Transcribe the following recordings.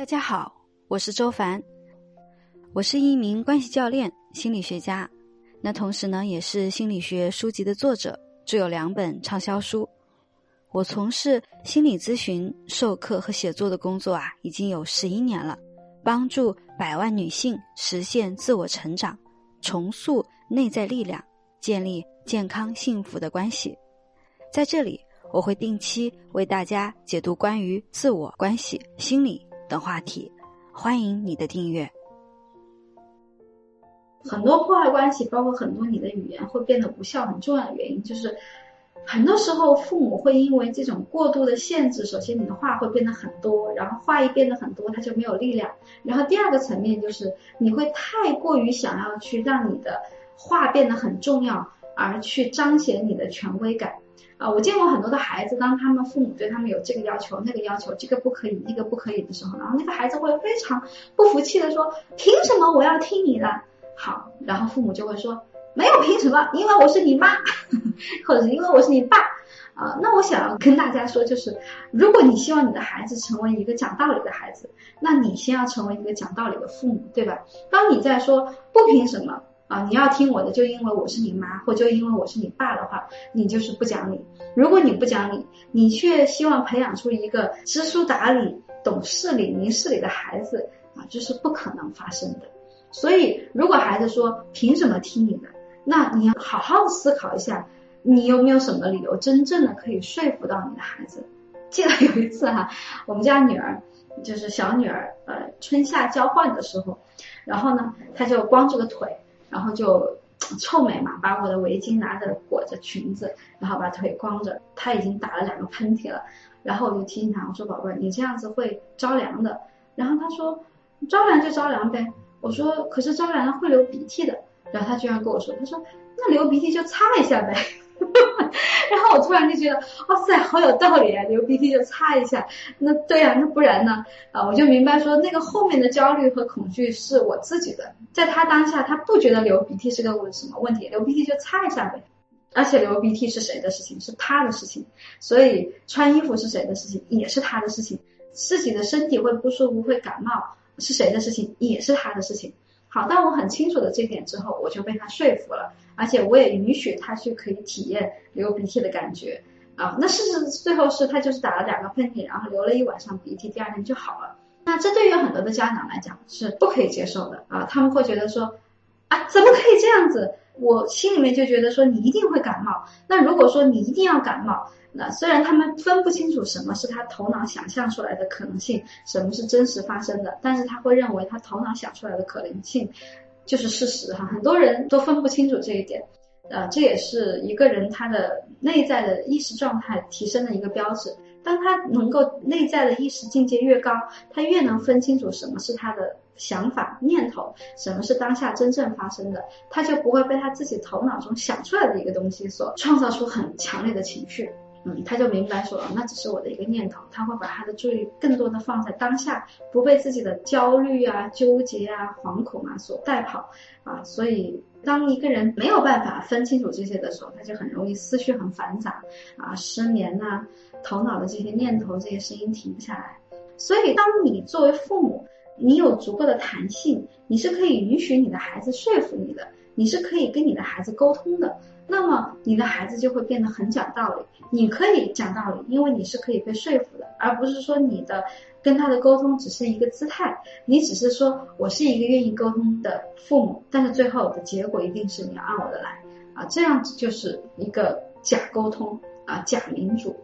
大家好，我是周凡，我是一名关系教练、心理学家，那同时呢，也是心理学书籍的作者，著有两本畅销书。我从事心理咨询、授课和写作的工作啊，已经有十一年了，帮助百万女性实现自我成长，重塑内在力量，建立健康幸福的关系。在这里，我会定期为大家解读关于自我、关系、心理。等话题，欢迎你的订阅。很多破坏关系，包括很多你的语言会变得无效，很重要的原因就是，很多时候父母会因为这种过度的限制，首先你的话会变得很多，然后话一变得很多，他就没有力量。然后第二个层面就是你会太过于想要去让你的话变得很重要，而去彰显你的权威感。啊，我见过很多的孩子，当他们父母对他们有这个要求、那个要求，这个不可以、那个不可以的时候，然后那个孩子会非常不服气的说：“凭什么我要听你的？”好，然后父母就会说：“没有凭什么，因为我是你妈，或者是因为我是你爸。”啊，那我想要跟大家说，就是如果你希望你的孩子成为一个讲道理的孩子，那你先要成为一个讲道理的父母，对吧？当你在说不凭什么。啊，你要听我的，就因为我是你妈，或就因为我是你爸的话，你就是不讲理。如果你不讲理，你却希望培养出一个知书达理、懂事理、明事理的孩子啊，这是不可能发生的。所以，如果孩子说凭什么听你的，那你要好好思考一下，你有没有什么理由真正的可以说服到你的孩子？记得有一次哈，我们家女儿就是小女儿，呃，春夏交换的时候，然后呢，她就光着个腿。然后就臭美嘛，把我的围巾拿着裹着裙子，然后把腿光着。他已经打了两个喷嚏了，然后我就提醒他，我说：“宝贝儿，你这样子会着凉的。”然后他说：“着凉就着凉呗。”我说：“可是着凉了会流鼻涕的。”然后他居然跟我说：“他说那流鼻涕就擦一下呗。”然后我突然就觉得，哇塞，好有道理啊！流鼻涕就擦一下，那对呀，那不然呢？啊，我就明白说，那个后面的焦虑和恐惧是我自己的。在他当下，他不觉得流鼻涕是个什么问题，流鼻涕就擦一下呗。而且流鼻涕是谁的事情？是他的事情。所以穿衣服是谁的事情？也是他的事情。自己的身体会不舒服、会感冒是谁的事情？也是他的事情。好，当我很清楚的这点之后，我就被他说服了，而且我也允许他去可以体验流鼻涕的感觉啊。那事实最后是他就是打了两个喷嚏，然后流了一晚上鼻涕，第二天就好了。那这对于很多的家长来讲是不可以接受的啊，他们会觉得说啊，怎么可以这样子？我心里面就觉得说你一定会感冒。那如果说你一定要感冒。那虽然他们分不清楚什么是他头脑想象出来的可能性，什么是真实发生的，但是他会认为他头脑想出来的可能性就是事实哈。很多人都分不清楚这一点，呃，这也是一个人他的内在的意识状态提升的一个标志。当他能够内在的意识境界越高，他越能分清楚什么是他的想法念头，什么是当下真正发生的，他就不会被他自己头脑中想出来的一个东西所创造出很强烈的情绪。嗯，他就明白说，那只是我的一个念头，他会把他的注意更多的放在当下，不被自己的焦虑啊、纠结啊、惶恐啊所带跑啊。所以，当一个人没有办法分清楚这些的时候，他就很容易思绪很繁杂啊，失眠呐，头脑的这些念头、这些声音停不下来。所以，当你作为父母，你有足够的弹性，你是可以允许你的孩子说服你的，你是可以跟你的孩子沟通的。那么你的孩子就会变得很讲道理。你可以讲道理，因为你是可以被说服的，而不是说你的跟他的沟通只是一个姿态。你只是说我是一个愿意沟通的父母，但是最后的结果一定是你要按我的来啊，这样子就是一个假沟通啊，假民主。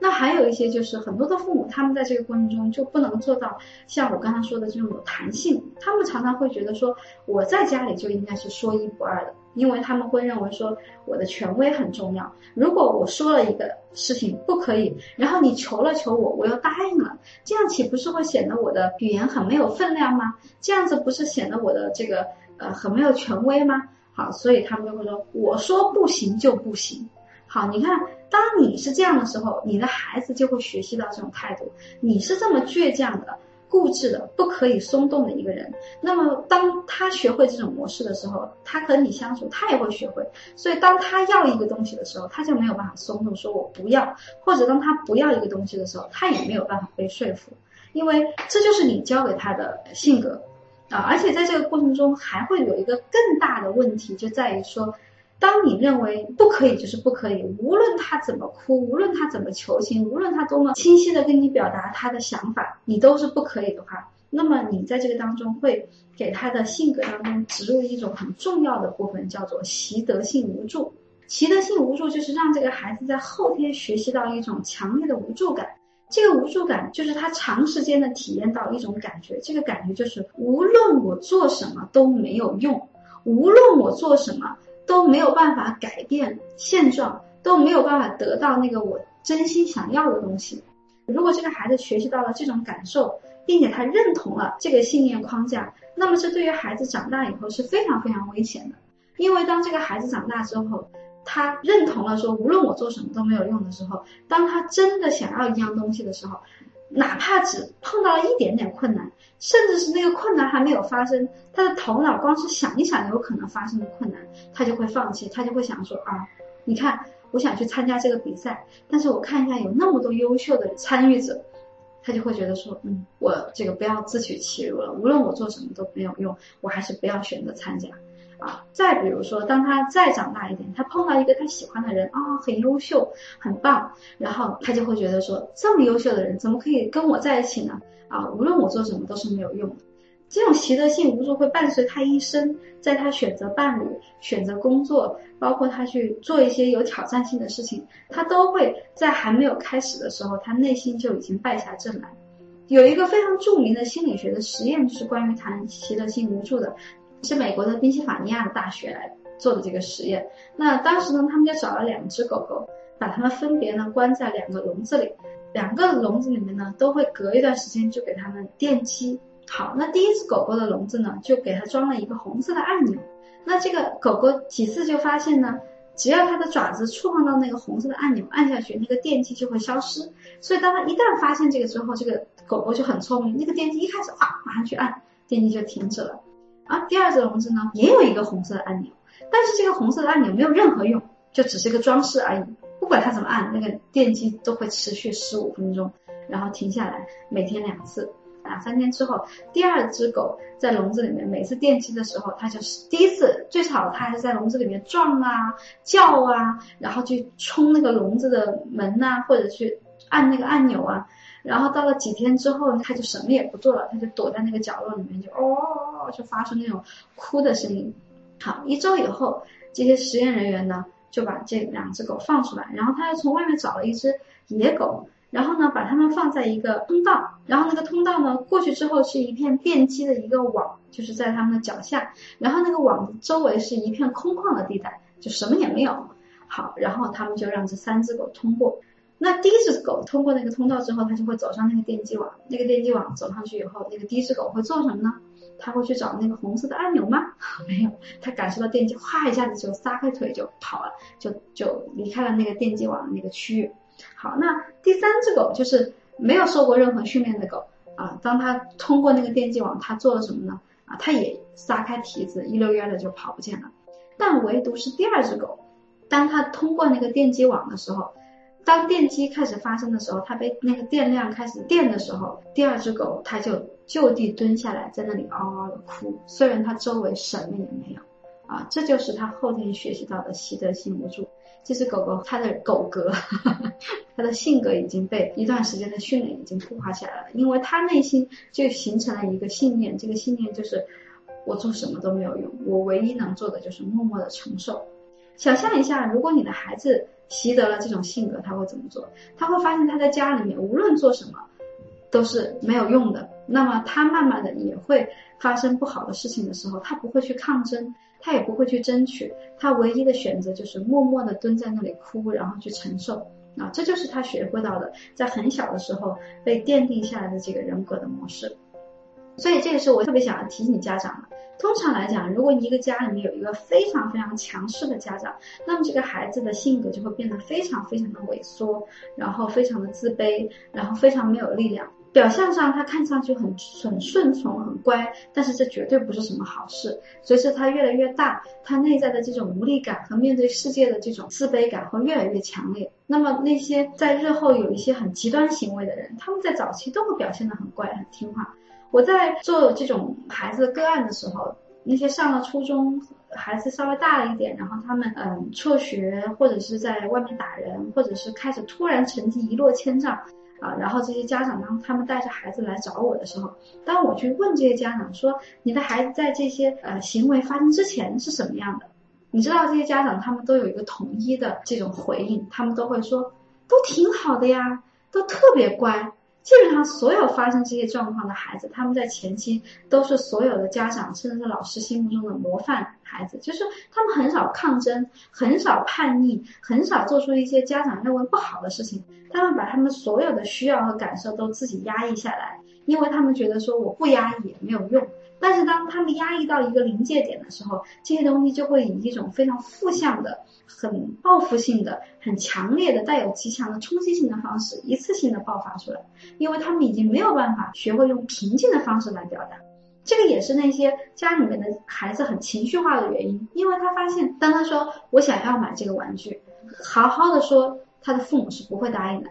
那还有一些就是很多的父母，他们在这个过程中就不能做到像我刚才说的这种有弹性。他们常常会觉得说，我在家里就应该是说一不二的。因为他们会认为说我的权威很重要，如果我说了一个事情不可以，然后你求了求我，我又答应了，这样岂不是会显得我的语言很没有分量吗？这样子不是显得我的这个呃很没有权威吗？好，所以他们就会说我说不行就不行。好，你看，当你是这样的时候，你的孩子就会学习到这种态度，你是这么倔强的。固执的、不可以松动的一个人，那么当他学会这种模式的时候，他和你相处，他也会学会。所以，当他要一个东西的时候，他就没有办法松动，说我不要；或者当他不要一个东西的时候，他也没有办法被说服。因为这就是你教给他的性格啊。而且在这个过程中还会有一个更大的问题，就在于说，当你认为不可以就是不可以，无论他怎么哭，无论他怎么求情，无论他多么清晰的跟你表达他的想法，你都是不可以的话，那么你在这个当中会给他的性格当中植入一种很重要的部分，叫做习得性无助。习得性无助就是让这个孩子在后天学习到一种强烈的无助感。这个无助感就是他长时间的体验到一种感觉，这个感觉就是无论我做什么都没有用，无论我做什么都没有办法改变现状，都没有办法得到那个我真心想要的东西。如果这个孩子学习到了这种感受，并且他认同了这个信念框架，那么这对于孩子长大以后是非常非常危险的，因为当这个孩子长大之后。他认同了说，无论我做什么都没有用的时候，当他真的想要一样东西的时候，哪怕只碰到了一点点困难，甚至是那个困难还没有发生，他的头脑光是想一想有可能发生的困难，他就会放弃，他就会想说啊，你看，我想去参加这个比赛，但是我看一下有那么多优秀的参与者，他就会觉得说，嗯，我这个不要自取其辱了，无论我做什么都没有用，我还是不要选择参加。啊，再比如说，当他再长大一点，他碰到一个他喜欢的人啊，很优秀，很棒，然后他就会觉得说，这么优秀的人怎么可以跟我在一起呢？啊，无论我做什么都是没有用的。这种习得性无助会伴随他一生，在他选择伴侣、选择工作，包括他去做一些有挑战性的事情，他都会在还没有开始的时候，他内心就已经败下阵来。有一个非常著名的心理学的实验，就是关于谈习得性无助的。是美国的宾夕法尼亚的大学来做的这个实验。那当时呢，他们就找了两只狗狗，把它们分别呢关在两个笼子里，两个笼子里面呢都会隔一段时间就给它们电击。好，那第一只狗狗的笼子呢，就给它装了一个红色的按钮。那这个狗狗几次就发现呢，只要它的爪子触碰到那个红色的按钮，按下去那个电击就会消失。所以当它一旦发现这个之后，这个狗狗就很聪明，那个电击一开始哗，马上去按，电击就停止了。啊，第二只笼子呢也有一个红色的按钮，但是这个红色的按钮没有任何用，就只是个装饰而已。不管它怎么按，那个电机都会持续十五分钟，然后停下来，每天两次。两三天之后，第二只狗在笼子里面，每次电击的时候，它就是第一次最吵，它还是在笼子里面撞啊、叫啊，然后去冲那个笼子的门呐，或者去按那个按钮啊。然后到了几天之后，他就什么也不做了，他就躲在那个角落里面，就哦，就发出那种哭的声音。好，一周以后，这些实验人员呢就把这两只狗放出来，然后他又从外面找了一只野狗，然后呢把它们放在一个通道，然后那个通道呢过去之后是一片电击的一个网，就是在他们的脚下，然后那个网周围是一片空旷的地带，就什么也没有。好，然后他们就让这三只狗通过。那第一只狗通过那个通道之后，它就会走上那个电击网。那个电击网走上去以后，那个第一只狗会做什么呢？它会去找那个红色的按钮吗？没有，它感受到电击，哗一下子就撒开腿就跑了，就就离开了那个电击网的那个区域。好，那第三只狗就是没有受过任何训练的狗啊。当它通过那个电击网，它做了什么呢？啊，它也撒开蹄子，一溜烟的就跑不见了。但唯独是第二只狗，当它通过那个电击网的时候。当电击开始发生的时候，它被那个电量开始电的时候，第二只狗它就就地蹲下来，在那里嗷嗷的哭。虽然它周围什么也没有，啊，这就是它后天学习到的习得性无助。这只狗狗它的狗格，它的性格已经被一段时间的训练已经固化起来了，因为它内心就形成了一个信念，这个信念就是我做什么都没有用，我唯一能做的就是默默的承受。想象一下，如果你的孩子。习得了这种性格，他会怎么做？他会发现他在家里面无论做什么都是没有用的。那么他慢慢的也会发生不好的事情的时候，他不会去抗争，他也不会去争取，他唯一的选择就是默默的蹲在那里哭，然后去承受。啊，这就是他学会到的，在很小的时候被奠定下来的这个人格的模式。所以这个是我特别想要提醒家长的。通常来讲，如果一个家里面有一个非常非常强势的家长，那么这个孩子的性格就会变得非常非常的萎缩，然后非常的自卑，然后非常没有力量。表象上他看上去很很顺从、很乖，但是这绝对不是什么好事。随着他越来越大，他内在的这种无力感和面对世界的这种自卑感会越来越强烈。那么那些在日后有一些很极端行为的人，他们在早期都会表现得很乖、很听话。我在做这种孩子个案的时候，那些上了初中孩子稍微大了一点，然后他们嗯辍学或者是在外面打人，或者是开始突然成绩一落千丈。啊，然后这些家长当他们带着孩子来找我的时候，当我去问这些家长说，你的孩子在这些呃行为发生之前是什么样的？你知道这些家长他们都有一个统一的这种回应，他们都会说，都挺好的呀，都特别乖。基本上所有发生这些状况的孩子，他们在前期都是所有的家长甚至是老师心目中的模范孩子，就是他们很少抗争，很少叛逆，很少做出一些家长认为不好的事情。他们把他们所有的需要和感受都自己压抑下来，因为他们觉得说我不压抑也没有用。但是当他们压抑到一个临界点的时候，这些东西就会以一种非常负向的、很报复性的、很强烈的、带有极强的冲击性的方式，一次性的爆发出来。因为他们已经没有办法学会用平静的方式来表达，这个也是那些家里面的孩子很情绪化的原因。因为他发现，当他说我想要买这个玩具，好好的说，他的父母是不会答应的。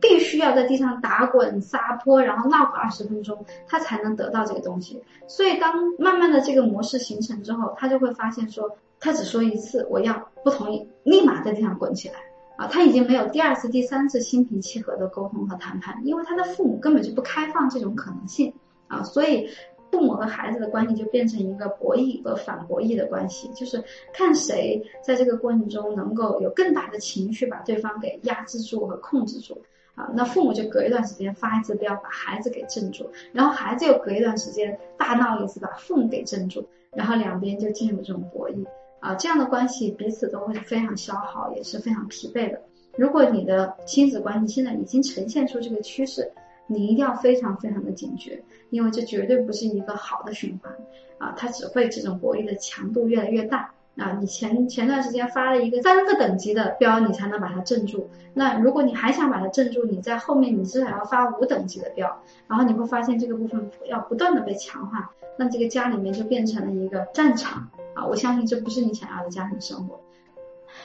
必须要在地上打滚撒泼，然后闹个二十分钟，他才能得到这个东西。所以，当慢慢的这个模式形成之后，他就会发现说，他只说一次我要不同意，立马在地上滚起来啊！他已经没有第二次、第三次心平气和的沟通和谈判，因为他的父母根本就不开放这种可能性啊！所以，父母和孩子的关系就变成一个博弈和反博弈的关系，就是看谁在这个过程中能够有更大的情绪把对方给压制住和控制住。啊，那父母就隔一段时间发一次飙，把孩子给镇住，然后孩子又隔一段时间大闹一次，把父母给镇住，然后两边就进入这种博弈。啊，这样的关系彼此都会非常消耗，也是非常疲惫的。如果你的亲子关系现在已经呈现出这个趋势，你一定要非常非常的警觉，因为这绝对不是一个好的循环。啊，它只会这种博弈的强度越来越大。啊，你前前段时间发了一个三个等级的标，你才能把它镇住。那如果你还想把它镇住，你在后面你至少要发五等级的标，然后你会发现这个部分要不断的被强化，那这个家里面就变成了一个战场啊！我相信这不是你想要的家庭生活。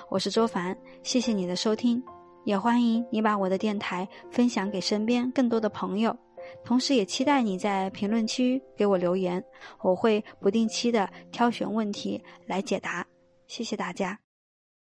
我是周凡，谢谢你的收听，也欢迎你把我的电台分享给身边更多的朋友。同时，也期待你在评论区给我留言，我会不定期的挑选问题来解答。谢谢大家。